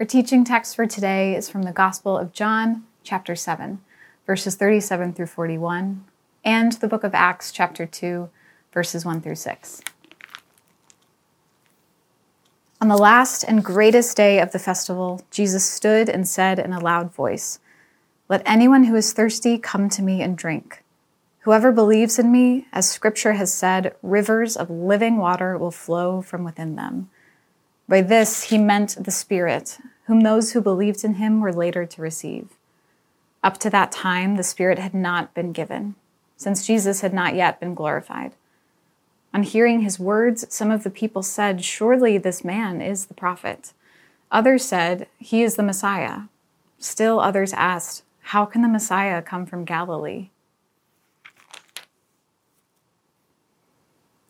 Our teaching text for today is from the Gospel of John, chapter 7, verses 37 through 41, and the book of Acts, chapter 2, verses 1 through 6. On the last and greatest day of the festival, Jesus stood and said in a loud voice, Let anyone who is thirsty come to me and drink. Whoever believes in me, as scripture has said, rivers of living water will flow from within them. By this he meant the Spirit, whom those who believed in him were later to receive. Up to that time, the Spirit had not been given, since Jesus had not yet been glorified. On hearing his words, some of the people said, Surely this man is the prophet. Others said, He is the Messiah. Still others asked, How can the Messiah come from Galilee?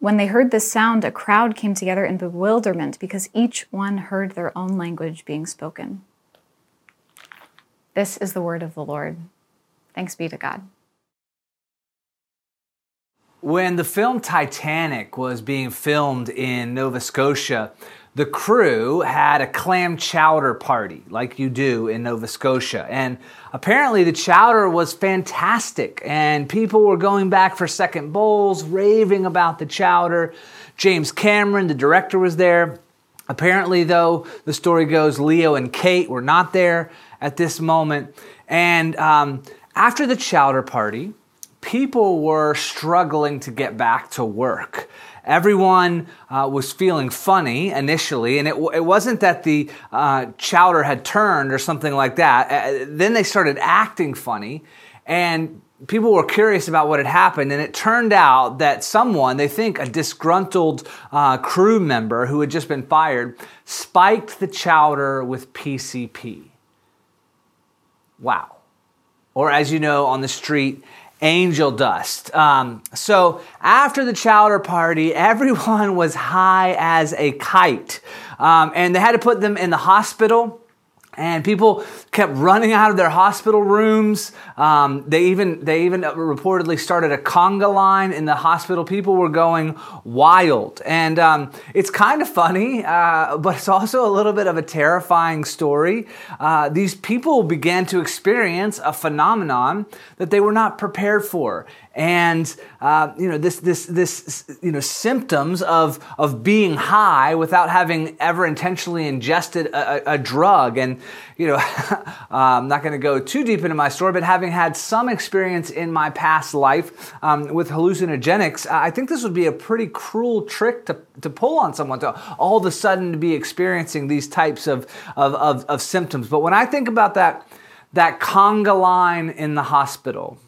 When they heard this sound, a crowd came together in bewilderment because each one heard their own language being spoken. This is the word of the Lord. Thanks be to God. When the film Titanic was being filmed in Nova Scotia, the crew had a clam chowder party, like you do in Nova Scotia. And apparently, the chowder was fantastic, and people were going back for second bowls, raving about the chowder. James Cameron, the director, was there. Apparently, though, the story goes Leo and Kate were not there at this moment. And um, after the chowder party, people were struggling to get back to work. Everyone uh, was feeling funny initially, and it, it wasn't that the uh, chowder had turned or something like that. Uh, then they started acting funny, and people were curious about what had happened, and it turned out that someone, they think a disgruntled uh, crew member who had just been fired, spiked the chowder with PCP. Wow. Or as you know on the street, angel dust. Um, so after the chowder party, everyone was high as a kite. Um, and they had to put them in the hospital and people kept running out of their hospital rooms. Um, they even they even reportedly started a conga line in the hospital. People were going wild, and um, it's kind of funny, uh, but it's also a little bit of a terrifying story. Uh, these people began to experience a phenomenon that they were not prepared for, and uh, you know this this this you know symptoms of of being high without having ever intentionally ingested a, a, a drug and you know I'm not going to go too deep into my story but having had some experience in my past life um, with hallucinogenics I think this would be a pretty cruel trick to, to pull on someone to all of a sudden to be experiencing these types of, of, of, of symptoms but when I think about that that conga line in the hospital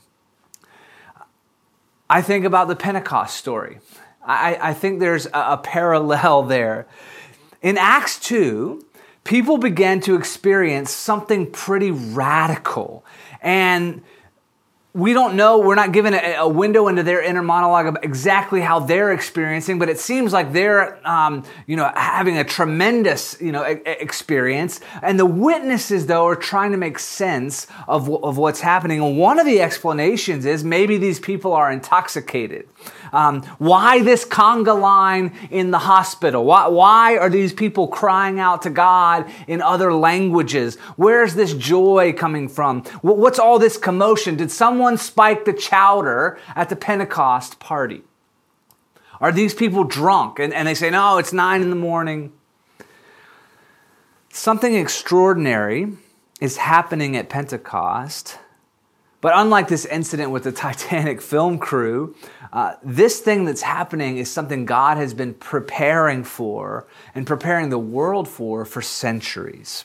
I think about the Pentecost story. I, I think there's a, a parallel there. In Acts 2, people began to experience something pretty radical. And we don't know, we're not given a, a, window into their inner monologue of exactly how they're experiencing, but it seems like they're, um, you know, having a tremendous, you know, experience. And the witnesses, though, are trying to make sense of, of what's happening. And one of the explanations is maybe these people are intoxicated. Um, why this conga line in the hospital? Why, why are these people crying out to God in other languages? Where's this joy coming from? What's all this commotion? Did someone spike the chowder at the Pentecost party? Are these people drunk? And, and they say, no, it's nine in the morning. Something extraordinary is happening at Pentecost but unlike this incident with the Titanic film crew, uh, this thing that's happening is something God has been preparing for and preparing the world for for centuries.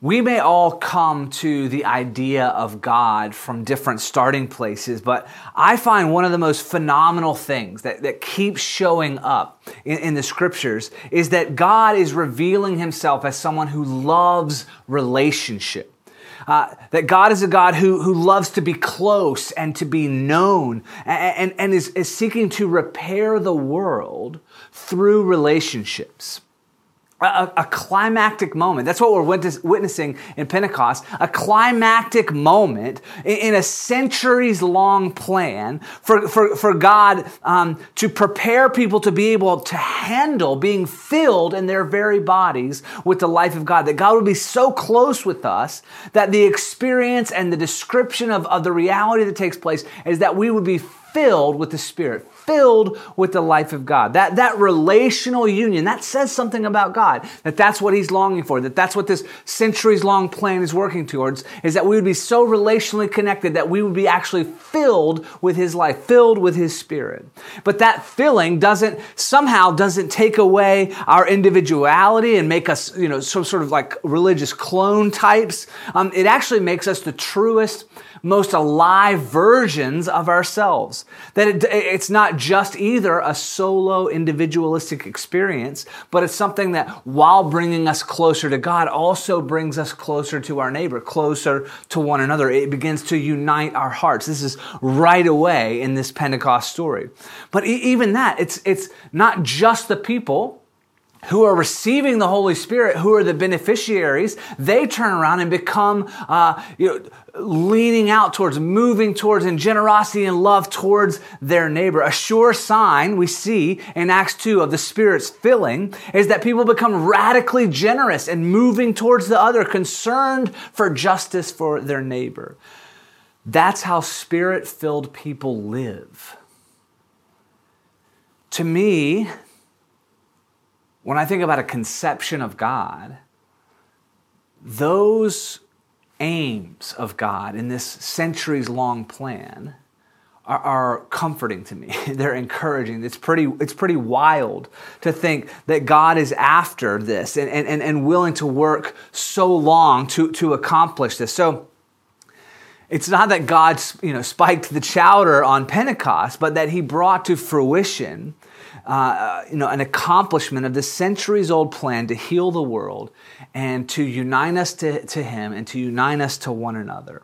we may all come to the idea of God from different starting places, but I find one of the most phenomenal things that, that keeps showing up in, in the scriptures is that God is revealing himself as someone who loves relationship. Uh, that God is a God who, who loves to be close and to be known and, and, and is, is seeking to repair the world through relationships a, a, climactic moment. That's what we're witnessing in Pentecost. A climactic moment in, a centuries long plan for, for, for God um, to prepare people to be able to handle being filled in their very bodies with the life of God. That God would be so close with us that the experience and the description of, of the reality that takes place is that we would be filled with the Spirit, filled with the life of God. That, that relational union, that says something about God, that that's what He's longing for, that that's what this centuries long plan is working towards, is that we would be so relationally connected that we would be actually filled with His life, filled with His Spirit. But that filling doesn't, somehow doesn't take away our individuality and make us, you know, some sort of like religious clone types. Um, it actually makes us the truest, most alive versions of ourselves. That it, it's not just either a solo individualistic experience, but it's something that while bringing us closer to God also brings us closer to our neighbor, closer to one another. It begins to unite our hearts. This is right away in this Pentecost story. But even that, it's, it's not just the people who are receiving the Holy Spirit, who are the beneficiaries, they turn around and become, uh, you know, leaning out towards, moving towards, in generosity and love towards their neighbor. A sure sign we see in Acts 2 of the Spirit's filling is that people become radically generous and moving towards the other, concerned for justice for their neighbor. That's how Spirit filled people live. To me, when I think about a conception of God, those aims of God in this centuries long plan are, are, comforting to me. They're encouraging. It's pretty, it's pretty wild to think that God is after this and, and, and willing to work so long to, to accomplish this. So it's not that God you know, spiked the chowder on Pentecost, but that he brought to fruition uh, you know, an accomplishment of this centuries old plan to heal the world and to unite us to, to Him and to unite us to one another.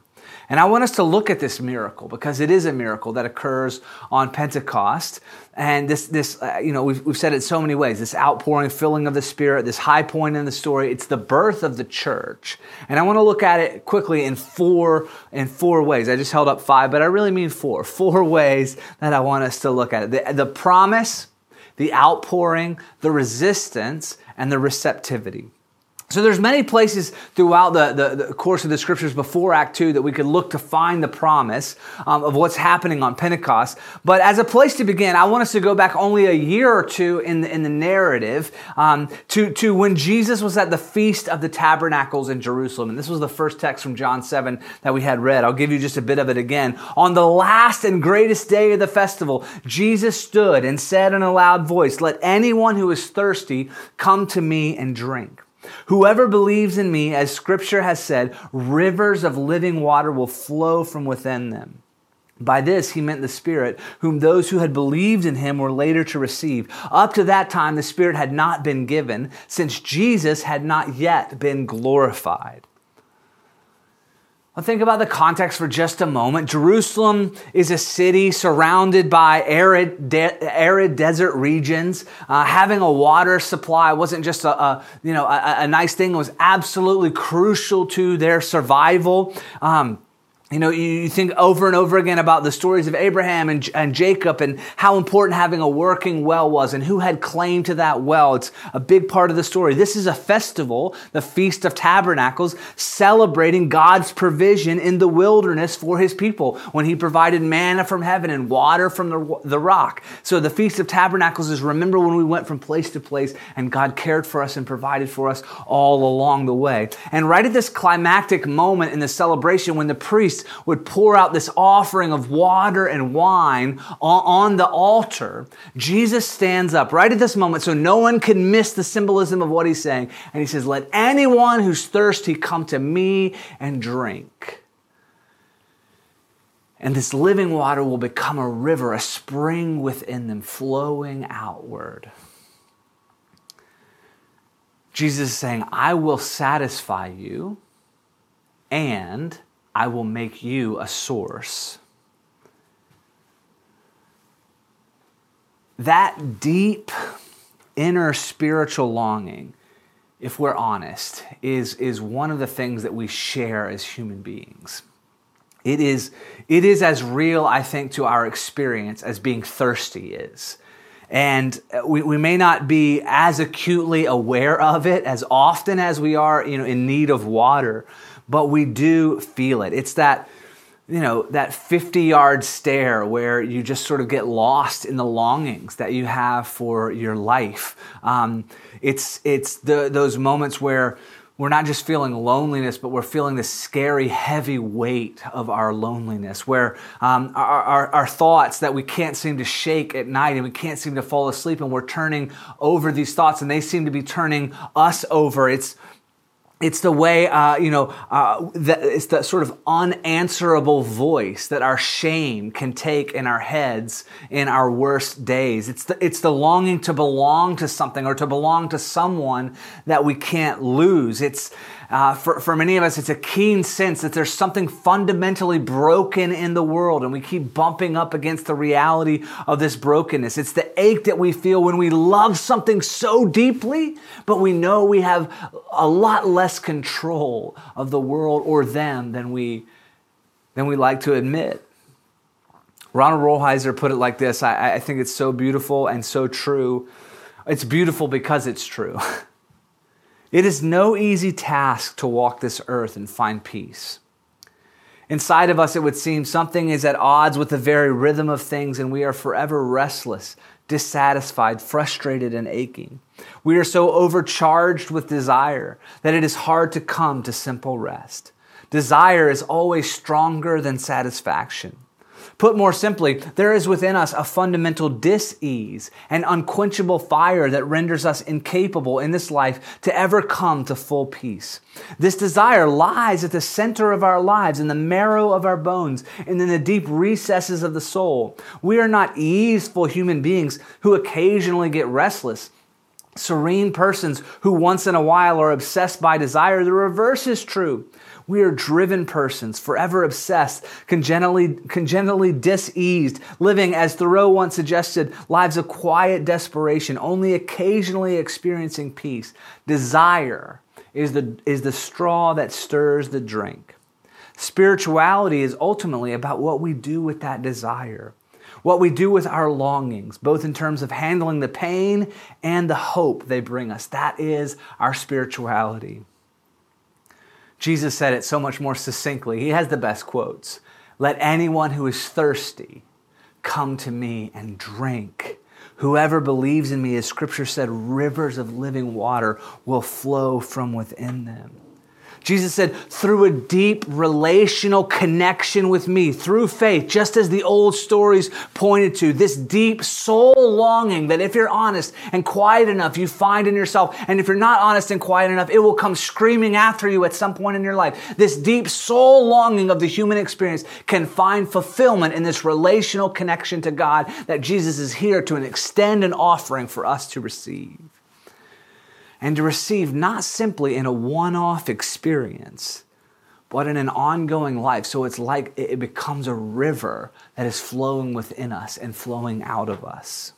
And I want us to look at this miracle because it is a miracle that occurs on Pentecost. And this, this uh, you know, we've, we've said it so many ways this outpouring, filling of the Spirit, this high point in the story. It's the birth of the church. And I want to look at it quickly in four, in four ways. I just held up five, but I really mean four. Four ways that I want us to look at it. The, the promise, the outpouring, the resistance, and the receptivity. So there's many places throughout the, the, the, course of the scriptures before Act 2 that we could look to find the promise um, of what's happening on Pentecost. But as a place to begin, I want us to go back only a year or two in the, in the narrative um, to, to when Jesus was at the Feast of the Tabernacles in Jerusalem. And this was the first text from John 7 that we had read. I'll give you just a bit of it again. On the last and greatest day of the festival, Jesus stood and said in a loud voice, Let anyone who is thirsty come to me and drink. Whoever believes in me, as scripture has said, rivers of living water will flow from within them. By this, he meant the Spirit, whom those who had believed in him were later to receive. Up to that time, the Spirit had not been given, since Jesus had not yet been glorified. Well, think about the context for just a moment. Jerusalem is a city surrounded by arid, de- arid desert regions. Uh, having a water supply wasn't just a, a you know a, a, nice thing; it was absolutely crucial to their survival. Um, you know, you think over and over again about the stories of Abraham and, and Jacob and how important having a working well was and who had claim to that well. It's a big part of the story. This is a festival, the Feast of Tabernacles, celebrating God's provision in the wilderness for his people when he provided manna from heaven and water from the, the rock. So the Feast of Tabernacles is remember when we went from place to place and God cared for us and provided for us all along the way. And right at this climactic moment in the celebration when the priest would pour out this offering of water and wine on, the altar, Jesus stands up right at this moment so no one can miss the symbolism of what he's saying. And he says, Let anyone who's thirsty come to me and drink. And this living water will become a river, a spring within them, flowing outward. Jesus is saying, I will satisfy you and I will make you a source. That deep inner spiritual longing, if we're honest, is, is one of the things that we share as human beings. It is, it is as real, I think, to our experience as being thirsty is. And we, we may not be as acutely aware of it as often as we are you know, in need of water, but we do feel it. It's that, you know, that 50 yard stare where you just sort of get lost in the longings that you have for your life. Um, it's it's the, those moments where we're not just feeling loneliness, but we're feeling this scary, heavy weight of our loneliness, where um, our, our, our, thoughts that we can't seem to shake at night and we can't seem to fall asleep, and we're turning over these thoughts, and they seem to be turning us over. It's it's the way, uh, you know, uh, that it's the sort of unanswerable voice that our shame can take in our heads in our worst days. It's the, it's the longing to belong to something or to belong to someone that we can't lose. It's, uh, for, for many of us, it's a keen sense that there's something fundamentally broken in the world, and we keep bumping up against the reality of this brokenness. It's the ache that we feel when we love something so deeply, but we know we have a lot less control of the world or them than we, than we like to admit. Ronald Rolheiser put it like this I, I think it's so beautiful and so true. It's beautiful because it's true. It is no easy task to walk this earth and find peace. Inside of us, it would seem something is at odds with the very rhythm of things, and we are forever restless, dissatisfied, frustrated, and aching. We are so overcharged with desire that it is hard to come to simple rest. Desire is always stronger than satisfaction. Put more simply, there is within us a fundamental dis-ease, an unquenchable fire that renders us incapable in this life to ever come to full peace. This desire lies at the center of our lives, in the marrow of our bones, and in the deep recesses of the soul. We are not easeful human beings who occasionally get restless serene persons who once in a while are obsessed by desire. The reverse is true. We are driven persons, forever obsessed, congenitally, congenitally diseased, living, as Thoreau once suggested, lives of quiet desperation, only occasionally experiencing peace. Desire is the, is the straw that stirs the drink. Spirituality is ultimately about what we do with that desire, what we do with our longings, both in terms of handling the pain and the hope they bring us. That is our spirituality. Jesus said it so much more succinctly. He has the best quotes. Let anyone who is thirsty come to me and drink. Whoever believes in me, as scripture said, rivers of living water will flow from within them. Jesus said, through a deep relational connection with me, through faith, just as the old stories pointed to, this deep soul longing that if you're honest and quiet enough, you find in yourself. And if you're not honest and quiet enough, it will come screaming after you at some point in your life. This deep soul longing of the human experience can find fulfillment in this relational connection to God that Jesus is here to extend an offering for us to receive and to receive not simply in a one off experience, but in an ongoing life. So it's like it becomes a river that is flowing within us and flowing out of us.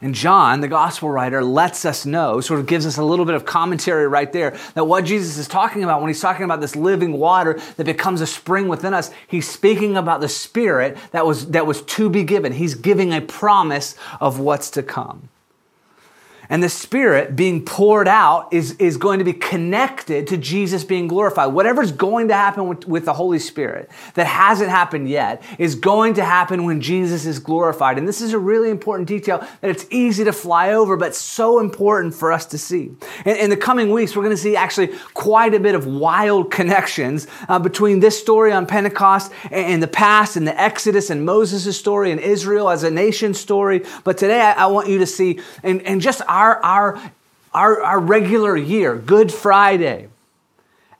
And John, the gospel writer, lets us know, sort of gives us a little bit of commentary right there, that what Jesus is talking about when he's talking about this living water that becomes a spring within us, he's speaking about the Spirit that was, that was to be given. He's giving a promise of what's to come. And the Spirit being poured out is, is going to be connected to Jesus being glorified. Whatever's going to happen with, with the Holy Spirit that hasn't happened yet is going to happen when Jesus is glorified. And this is a really important detail that it's easy to fly over, but so important for us to see. In, in the coming weeks, we're going to see actually quite a bit of wild connections uh, between this story on Pentecost and, and the past and the Exodus and Moses' story and Israel as a nation story. But today I, I want you to see, and, and just our, our, our, our regular year, Good Friday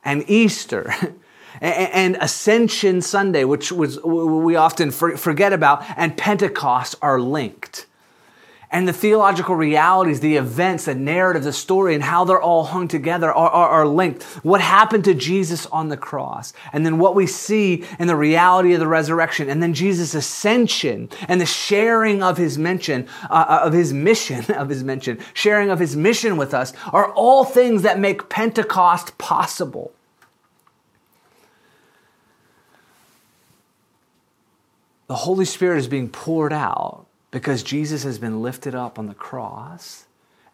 and Easter. and Ascension Sunday, which was, we often forget about, and Pentecost are linked and the theological realities, the events, the narrative, the story, and how they're all hung together are, are, are, linked. What happened to Jesus on the cross, and then what we see in the reality of the resurrection, and then Jesus' ascension and the sharing of his mention, uh, uh of his mission, of his mention, sharing of his mission with us, are all things that make Pentecost possible. The Holy Spirit is being poured out because Jesus has been lifted up on the cross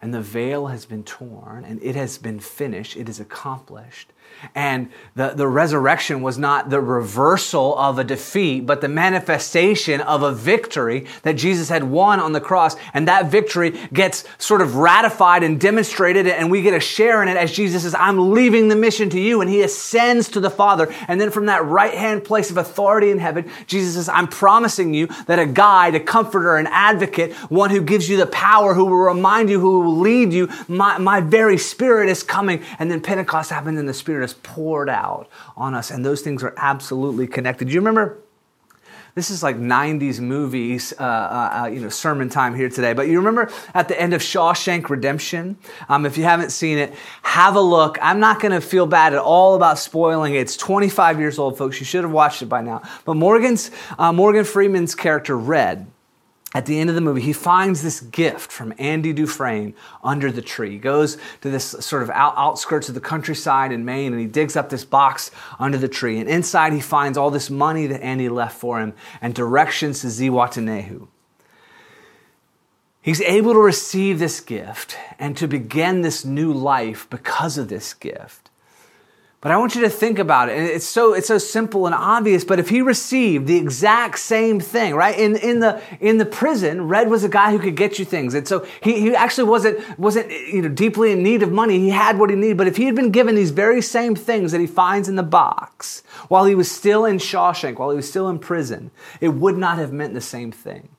and the veil has been torn and it has been finished, it is accomplished. And the, the resurrection was not the reversal of a defeat, but the manifestation of a victory that Jesus had won on the cross. And that victory gets sort of ratified and demonstrated, and we get a share in it as Jesus says, I'm leaving the mission to you. And he ascends to the Father. And then from that right hand place of authority in heaven, Jesus says, I'm promising you that a guide, a comforter, an advocate, one who gives you the power, who will remind you, who will lead you, my, my very spirit is coming. And then Pentecost happened in the Spirit is poured out on us. And those things are absolutely connected. Do you remember? This is like 90s movies, uh, uh, uh, you know, sermon time here today. But you remember at the end of Shawshank Redemption? Um, if you haven't seen it, have a look. I'm not going to feel bad at all about spoiling it. It's 25 years old, folks. You should have watched it by now. But Morgan's, uh, Morgan Freeman's character, Red, at the end of the movie, he finds this gift from Andy Dufresne under the tree. He goes to this sort of out, outskirts of the countryside in Maine and he digs up this box under the tree. And inside, he finds all this money that Andy left for him and directions to Zihuatanejo. He's able to receive this gift and to begin this new life because of this gift. But I want you to think about it. And it's so, it's so simple and obvious. But if he received the exact same thing, right? In, in, the, in the prison, Red was a guy who could get you things. And so he, he actually wasn't, wasn't you know, deeply in need of money. He had what he needed. But if he had been given these very same things that he finds in the box while he was still in Shawshank, while he was still in prison, it would not have meant the same thing.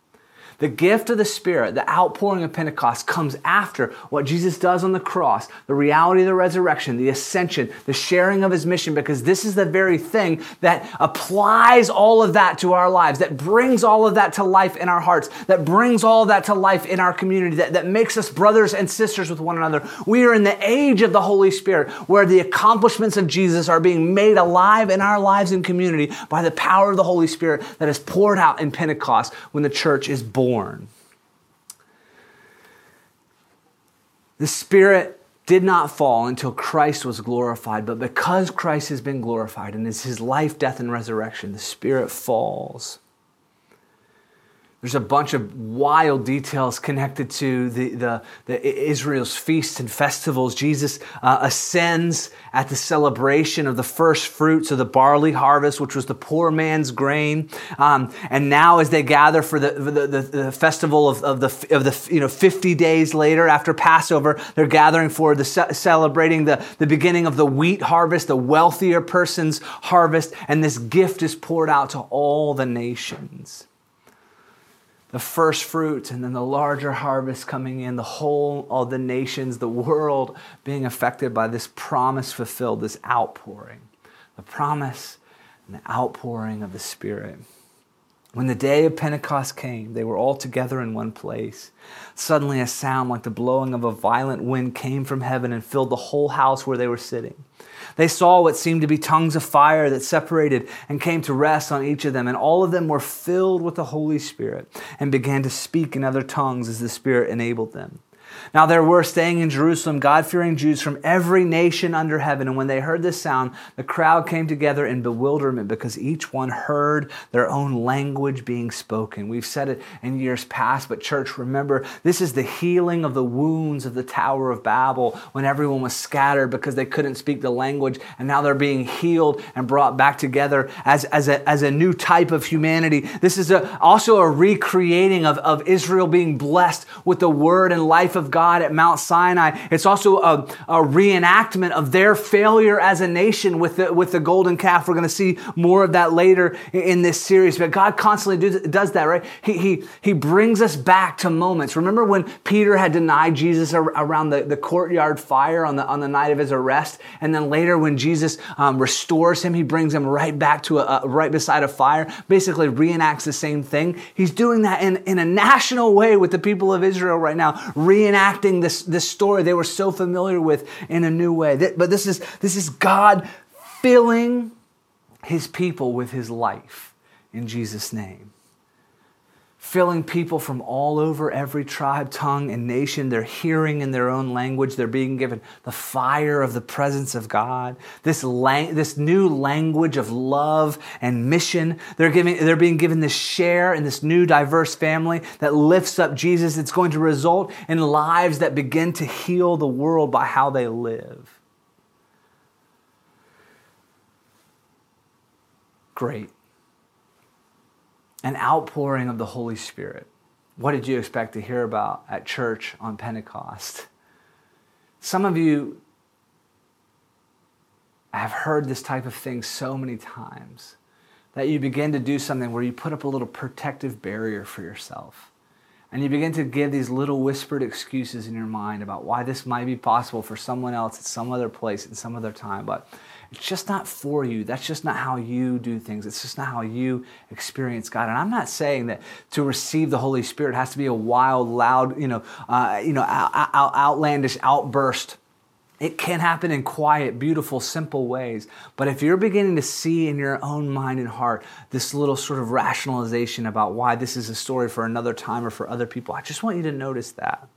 The gift of the Spirit, the outpouring of Pentecost, comes after what Jesus does on the cross, the reality of the resurrection, the ascension, the sharing of his mission, because this is the very thing that applies all of that to our lives, that brings all of that to life in our hearts, that brings all of that to life in our community, that, that makes us brothers and sisters with one another. We are in the age of the Holy Spirit where the accomplishments of Jesus are being made alive in our lives and community by the power of the Holy Spirit that is poured out in Pentecost when the church is born born. The Spirit did not fall until Christ was glorified, but because Christ has been glorified and is his life, death, and resurrection, the Spirit falls. There's a bunch of wild details connected to the, the, the Israel's feasts and festivals. Jesus uh, ascends at the celebration of the first fruits of the barley harvest, which was the poor man's grain. Um, and now, as they gather for the, the, the, the, festival of, of, the, of the you know 50 days later after Passover, they're gathering for the celebrating the, the beginning of the wheat harvest, the wealthier person's harvest, and this gift is poured out to all the nations the first fruits and then the larger harvest coming in, the whole all the nations, the world being affected by this promise fulfilled, this outpouring. The promise and the outpouring of the Spirit. When the day of Pentecost came, they were all together in one place. Suddenly, a sound like the blowing of a violent wind came from heaven and filled the whole house where they were sitting. They saw what seemed to be tongues of fire that separated and came to rest on each of them, and all of them were filled with the Holy Spirit and began to speak in other tongues as the Spirit enabled them. Now there were staying in Jerusalem God fearing Jews from every nation under heaven. And when they heard this sound, the crowd came together in bewilderment because each one heard their own language being spoken. We've said it in years past, but church, remember, this is the healing of the wounds of the Tower of Babel when everyone was scattered because they couldn't speak the language. And now they're being healed and brought back together as, as, a, as a new type of humanity. This is a, also a recreating of, of Israel being blessed with the word and life God at Mount Sinai. It's also a, a reenactment of their failure as a nation with the, with the golden calf. We're going to see more of that later in this series. But God constantly do, does that, right? He, he, he brings us back to moments. Remember when Peter had denied Jesus around the, the courtyard fire on the, on the night of his arrest? And then later when Jesus um, restores him, he brings him right back to a, a, right beside a fire, basically reenacts the same thing. He's doing that in, in a national way with the people of Israel right now, reenacting this, this story they were so familiar with in a new way. But this is, this is God filling his people with his life in Jesus' name filling people from all over every tribe, tongue, and nation. They're hearing in their own language. They're being given the fire of the presence of God. This, lang- this new language of love and mission. They're, giving, they're being given this share in this new diverse family that lifts up Jesus. It's going to result in lives that begin to heal the world by how they live. Great an outpouring of the Holy Spirit. What did you expect to hear about at church on Pentecost? Some of you have heard this type of thing so many times that you begin to do something where you put up a little protective barrier for yourself. And you begin to give these little whispered excuses in your mind about why this might be possible for someone else at some other place at some other time. But it's just not for you. That's just not how you do things. It's just not how you experience God. And I'm not saying that to receive the Holy Spirit has to be a wild, loud, you know, uh, you know, out, out, outlandish outburst. It can happen in quiet, beautiful, simple ways. But if you're beginning to see in your own mind and heart this little sort of rationalization about why this is a story for another time or for other people, I just want you to notice that.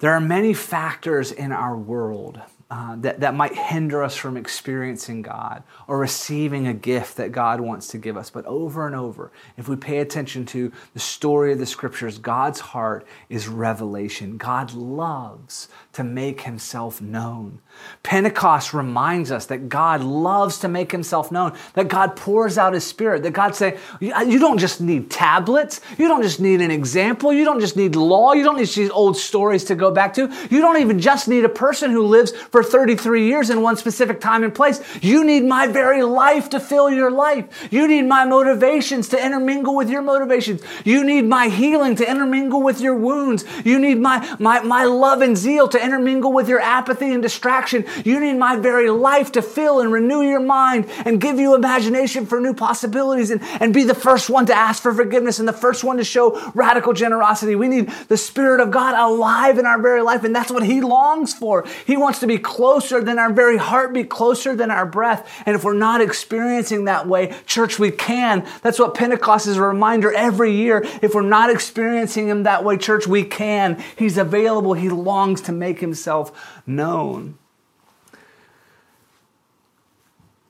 There are many factors in our world uh, that, that might hinder us from experiencing God or receiving a gift that God wants to give us. But over and over, if we pay attention to the story of the scriptures, God's heart is revelation. God loves to make himself known. Pentecost reminds us that God loves to make himself known, that God pours out his spirit, that God say, uh, you don't just need tablets, you don't just need an example, you don't just need law, you don't need these old stories to go back to. You don't even just need a person who lives for for 33 years in one specific time and place. You need my very life to fill your life. You need my motivations to intermingle with your motivations. You need my healing to intermingle with your wounds. You need my, my, my love and zeal to intermingle with your apathy and distraction. You need my very life to fill and renew your mind and give you imagination for new possibilities and, and be the first one to ask for forgiveness and the first one to show radical generosity. We need the Spirit of God alive in our very life, and that's what He longs for. He wants to be closer than our very heartbeat, closer than our breath. And if we're not experiencing that way, church, we can. That's what Pentecost is a reminder every year. If we're not experiencing Him that way, church, we can. He's available. He longs to make Himself known.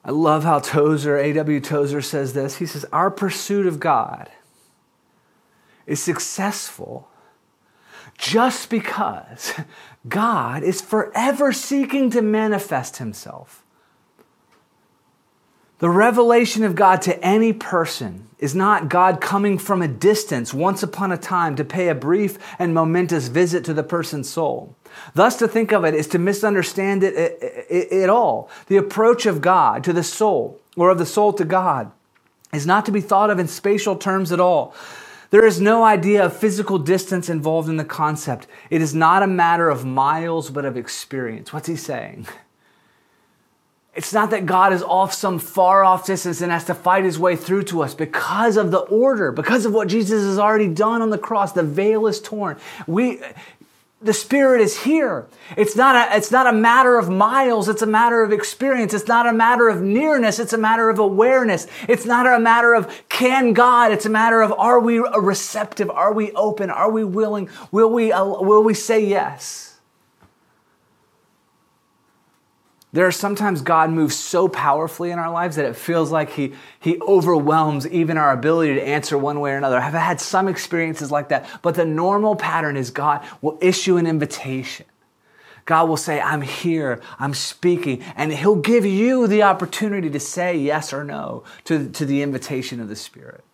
I love how Tozer, A.W. Tozer says this. He says, Our pursuit of God is successful just because God is forever seeking to manifest himself. The revelation of God to any person is not God coming from a distance once upon a time to pay a brief and momentous visit to the person's soul. Thus, to think of it is to misunderstand it at all. The approach of God to the soul, or of the soul to God, is not to be thought of in spatial terms at all. There is no idea of physical distance involved in the concept. It is not a matter of miles, but of experience. What's he saying? It's not that God is off some far off distance and has to fight his way through to us because of the order, because of what Jesus has already done on the cross. The veil is torn. We, the Spirit is here. It's not, a, it's not a matter of miles, it's a matter of experience. It's not a matter of nearness, it's a matter of awareness. It's not a matter of can God, it's a matter of are we receptive? Are we open? Are we willing? Will we, uh, will we say yes? There are sometimes God moves so powerfully in our lives that it feels like he, he overwhelms even our ability to answer one way or another. I've had some experiences like that, but the normal pattern is God will issue an invitation. God will say, I'm here, I'm speaking, and He'll give you the opportunity to say yes or no to, to the invitation of the Spirit.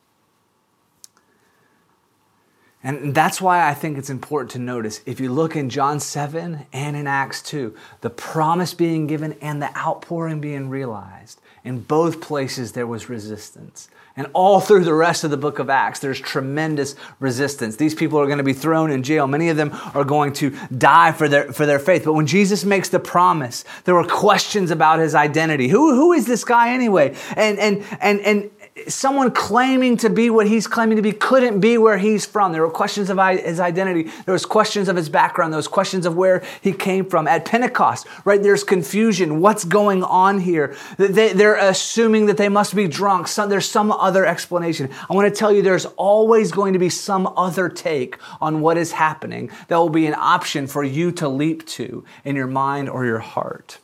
And that's why I think it's important to notice if you look in John 7 and in Acts 2, the promise being given and the outpouring being realized. In both places, there was resistance. And all through the rest of the book of Acts, there's tremendous resistance. These people are going to be thrown in jail. Many of them are going to die for their, for their faith. But when Jesus makes the promise, there were questions about his identity. Who, who is this guy anyway? And, and, and, and, someone claiming to be what he's claiming to be couldn't be where he's from. There were questions of his identity. There was questions of his background. There was questions of where he came from. At Pentecost, right, there's confusion. What's going on here? They're assuming that they must be drunk. there's some other explanation. I want to tell you there's always going to be some other take on what is happening that will be an option for you to leap to in your mind or your heart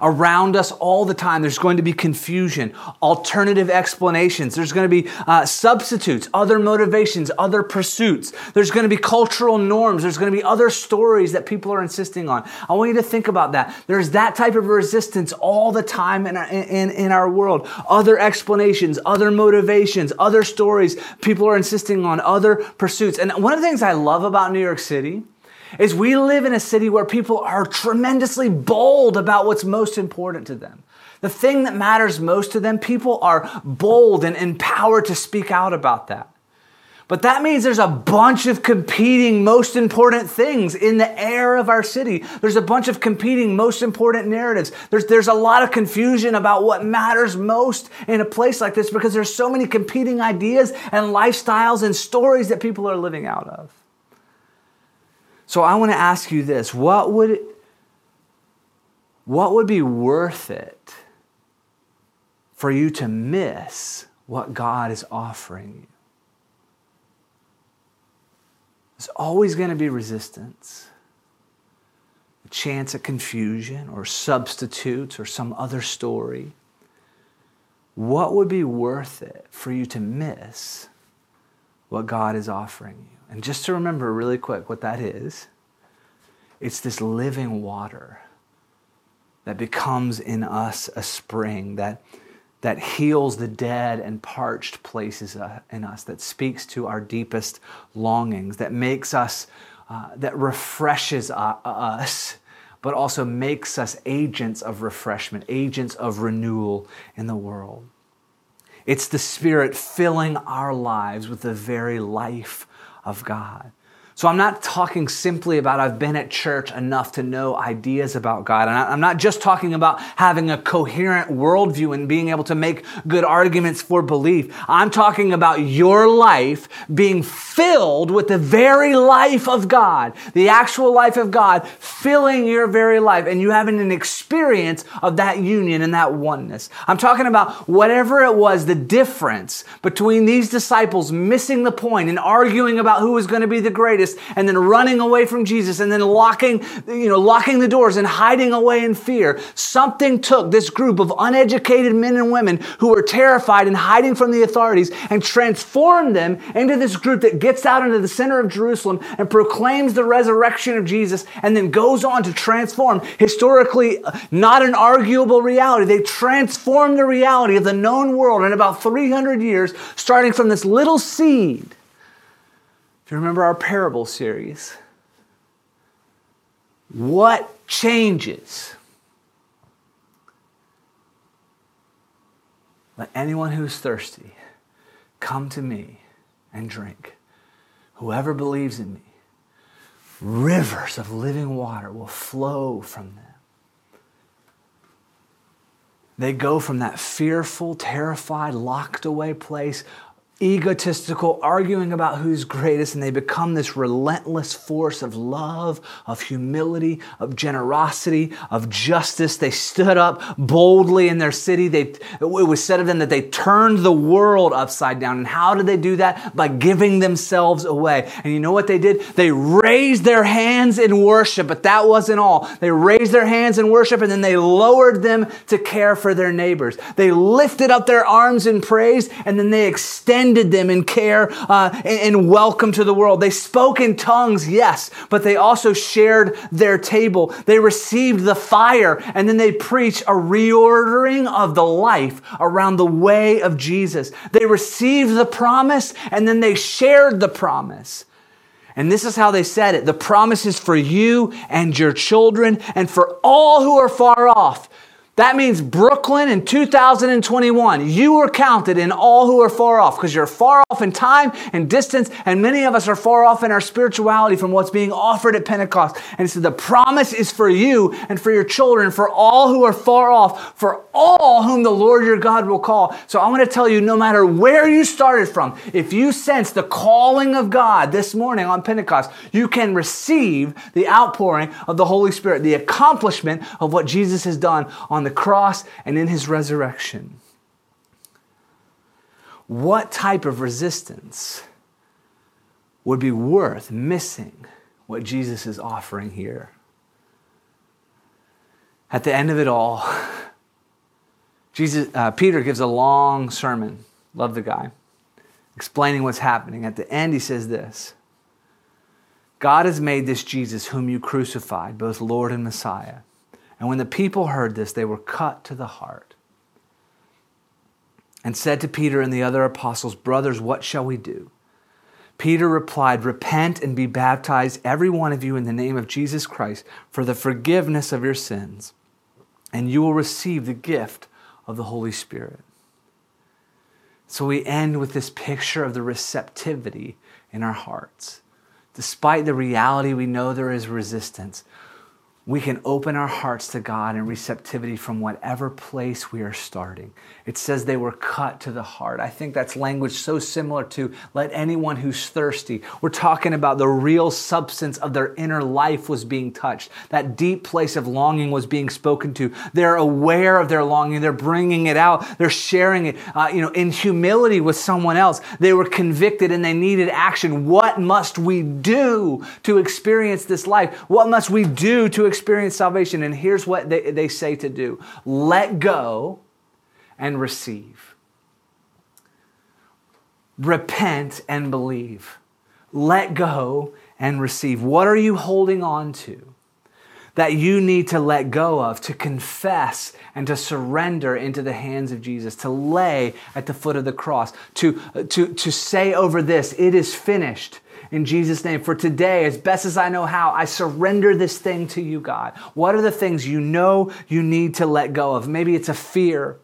around us all the time. There's going to be confusion, alternative explanations. There's going to be uh, substitutes, other motivations, other pursuits. There's going to be cultural norms. There's going to be other stories that people are insisting on. I want you to think about that. There's that type of resistance all the time in our, in, in our world. Other explanations, other motivations, other stories people are insisting on, other pursuits. And one of the things I love about New York City is we live in a city where people are tremendously bold about what's most important to them. The thing that matters most to them, people are bold and empowered to speak out about that. But that means there's a bunch of competing most important things in the air of our city. There's a bunch of competing most important narratives. There's, there's a lot of confusion about what matters most in a place like this because there's so many competing ideas and lifestyles and stories that people are living out of. So I want to ask you this what would, what would be worth it for you to miss what God is offering you? There's always going to be resistance, a chance at confusion or substitutes or some other story. What would be worth it for you to miss what God is offering you? And just to remember really quick what that is it's this living water that becomes in us a spring that, that heals the dead and parched places uh, in us, that speaks to our deepest longings, that makes us, uh, that refreshes uh, us, but also makes us agents of refreshment, agents of renewal in the world. It's the Spirit filling our lives with the very life of God. So I'm not talking simply about I've been at church enough to know ideas about God. And I'm not just talking about having a coherent worldview and being able to make good arguments for belief. I'm talking about your life being filled with the very life of God, the actual life of God filling your very life and you having an experience of that union and that oneness. I'm talking about whatever it was, the difference between these disciples missing the point and arguing about who was going to be the greatest greatest and then running away from Jesus and then locking, you know, locking the doors and hiding away in fear. Something took this group of uneducated men and women who were terrified and hiding from the authorities and transformed them into this group that gets out into the center of Jerusalem and proclaims the resurrection of Jesus and then goes on to transform historically uh, not an arguable reality. They transform the reality of the known world in about 300 years, starting from this little seed you remember our parable series? What changes? Let anyone who is thirsty come to me and drink. Whoever believes in me, rivers of living water will flow from them. They go from that fearful, terrified, locked away place egotistical, arguing about who's greatest, and they become this relentless force of love, of humility, of generosity, of justice. They stood up boldly in their city. They, it was said of them that they turned the world upside down. And how did they do that? By giving themselves away. And you know what they did? They raised their hands in worship, but that wasn't all. They raised their hands in worship and then they lowered them to care for their neighbors. They lifted up their arms in praise and then they extended them in care uh, and, and welcome to the world. They spoke in tongues, yes, but they also shared their table. They received the fire and then they preached a reordering of the life around the way of Jesus. They received the promise and then they shared the promise. And this is how they said it. The promise is for you and your children and for all who are far off that means Brooklyn in 2021, you are counted in all who are far off because you're far off in time and distance, and many of us are far off in our spirituality from what's being offered at Pentecost. And so the promise is for you and for your children, for all who are far off, for all whom the Lord your God will call. So I want to tell you no matter where you started from, if you sense the calling of God this morning on Pentecost, you can receive the outpouring of the Holy Spirit, the accomplishment of what Jesus has done on on the cross and in his resurrection. What type of resistance would be worth missing what Jesus is offering here? At the end of it all, Jesus, uh, Peter gives a long sermon. Love the guy. Explaining what's happening. At the end, he says this God has made this Jesus, whom you crucified, both Lord and Messiah. And when the people heard this, they were cut to the heart and said to Peter and the other apostles, Brothers, what shall we do? Peter replied, Repent and be baptized, every one of you, in the name of Jesus Christ, for the forgiveness of your sins, and you will receive the gift of the Holy Spirit. So we end with this picture of the receptivity in our hearts. Despite the reality we know there is resistance, we can open our hearts to God and receptivity from whatever place we are starting. It says they were cut to the heart. I think that's language so similar to let anyone who's thirsty. We're talking about the real substance of their inner life was being touched. That deep place of longing was being spoken to. They're aware of their longing. They're bringing it out. They're sharing it, uh, you know, in humility with someone else. They were convicted and they needed action. What must we do to experience this life? What must we do to experience salvation. And here's what they, they say to do let go and receive. Repent and believe. Let go and receive. What are you holding on to that you need to let go of, to confess and to surrender into the hands of Jesus, to lay at the foot of the cross, to, to, to say over this, it is finished in Jesus' name. For today, as best as I know how, I surrender this thing to you, God. What are the things you know you need to let go of? Maybe it's a fear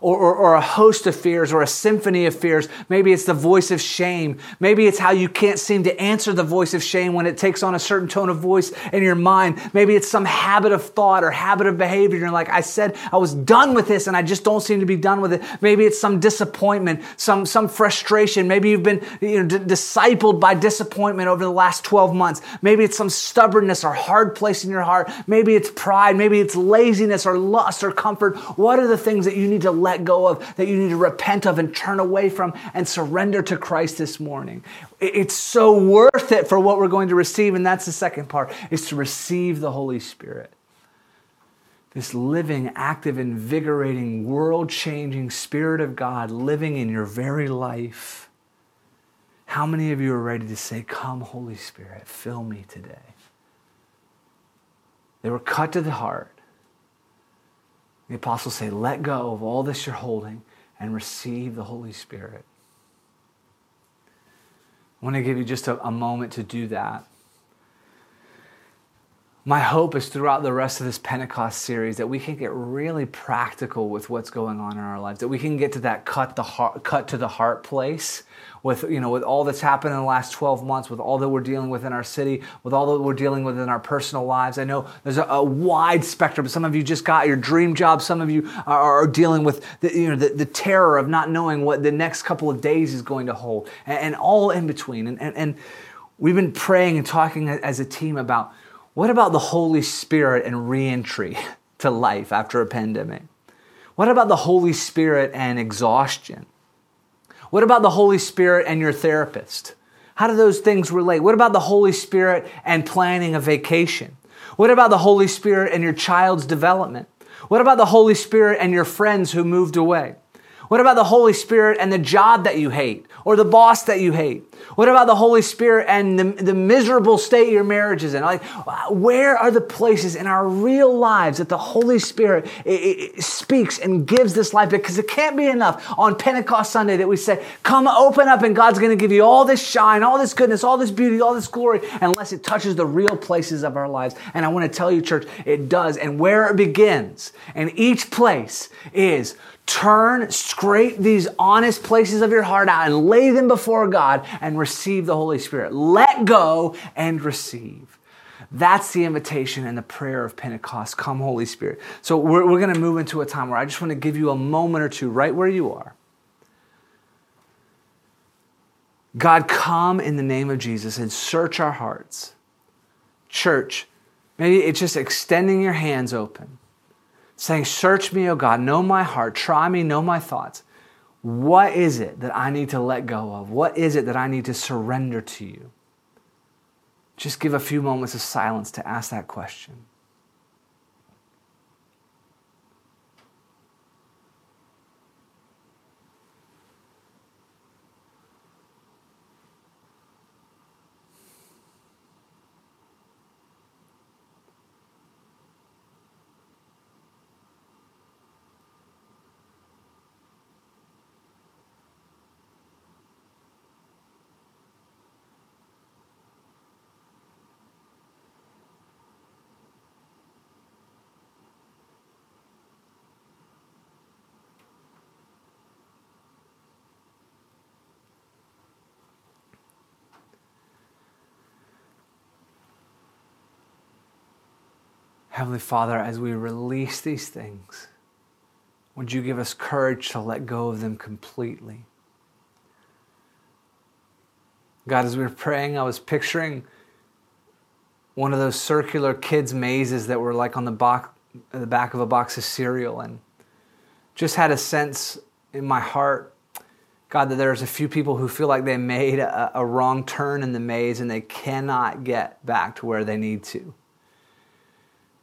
or, or, or, a host of fears or a symphony of fears. Maybe it's the voice of shame. Maybe it's how you can't seem to answer the voice of shame when it takes on a certain tone of voice in your mind. Maybe it's some habit of thought or habit of behavior. You're like, I said I was done with this and I just don't seem to be done with it. Maybe it's some disappointment, some, some frustration. Maybe you've been you know, d- discipled by disappointment over the last 12 months. Maybe it's some stubbornness or hard place in your heart. Maybe it's pride. Maybe it's laziness or lust or comfort. What are the things that you need to let let go of, that you need to repent of and turn away from and surrender to Christ this morning. It's so worth it for what we're going to receive. And that's the second part, is to receive the Holy Spirit. This living, active, invigorating, world changing Spirit of God living in your very life. How many of you are ready to say, Come, Holy Spirit, fill me today? They were cut to the heart. The apostles say, let go of all this you're holding and receive the Holy Spirit. I want to give you just a, a moment to do that. My hope is throughout the rest of this Pentecost series that we can get really practical with what's going on in our lives, that we can get to that cut the heart, cut to the heart place with you know with all that's happened in the last 12 months, with all that we're dealing with in our city, with all that we're dealing with in our personal lives. I know there's a, a wide spectrum. Some of you just got your dream job. Some of you are, are dealing with the, you know the, the, terror of not knowing what the next couple of days is going to hold, and, and all in between. And, and, and we've been praying and talking as a team about what about the Holy Spirit and reentry to life after a pandemic? What about the Holy Spirit and exhaustion? What about the Holy Spirit and your therapist? How do those things relate? What about the Holy Spirit and planning a vacation? What about the Holy Spirit and your child's development? What about the Holy Spirit and your friends who moved away? What about the Holy Spirit and the job that you hate or the boss that you hate? What about the Holy Spirit and the, the miserable state your marriage is in? Like, where are the places in our real lives that the Holy Spirit it, it speaks and gives this life? Because it can't be enough on Pentecost Sunday that we say, come open up and God's going to give you all this shine, all this goodness, all this beauty, all this glory, unless it touches the real places of our lives. And I want to tell you, church, it does. And where it begins, and each place is turn, scrape these honest places of your heart out and lay them before God and receive the Holy Spirit. Let go and receive. That's the invitation and the prayer of Pentecost. Come, Holy Spirit. So we're, we're going to move into a time where I just want to give you a moment or two right where you are. God, come in the name of Jesus and search our hearts. Church, maybe it's just extending your hands open saying, Search me, O God, know my heart, try me, know my thoughts. What is it that I need to let go of? What is it that I need to surrender to you? Just give a few moments of silence to ask that question. Heavenly Father, as we release these things, would you give us courage to let go of them completely? God, as we were praying, I was picturing one of those circular kids' mazes that were like on the, the back of a box of cereal, and just had a sense in my heart, God, that there's a few people who feel like they made a, a wrong turn in the maze and they cannot get back to where they need to.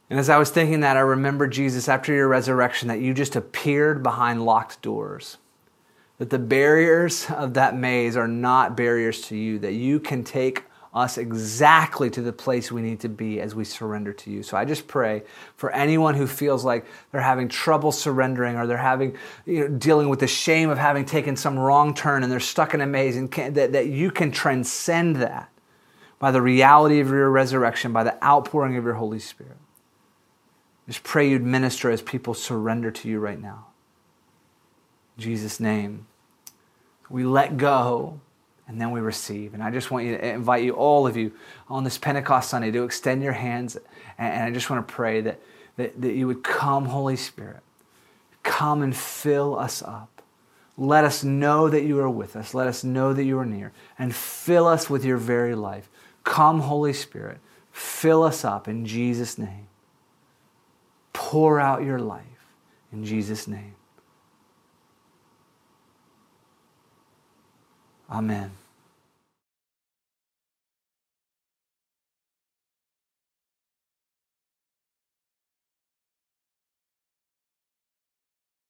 And as I was thinking that, I remember Jesus after your resurrection that you just appeared behind locked doors. That the barriers of that maze are not barriers to you, that you can take us exactly to the place we need to be as we surrender to you. So I just pray for anyone who feels like they're having trouble surrendering or they're having you know, dealing with the shame of having taken some wrong turn and they're stuck in a maze and can, that, that you can transcend that by the reality of your resurrection, by the outpouring of your Holy Spirit. Just pray you'd minister as people surrender to you right now. In Jesus' name. We let go and then we receive. And I just want you to invite you, all of you, on this Pentecost Sunday to extend your hands. And I just want to pray that, that, that you would come, Holy Spirit. Come and fill us up. Let us know that you are with us. Let us know that you are near. And fill us with your very life. Come, Holy Spirit. Fill us up in Jesus' name. Pour out your life in Jesus' name. Amen.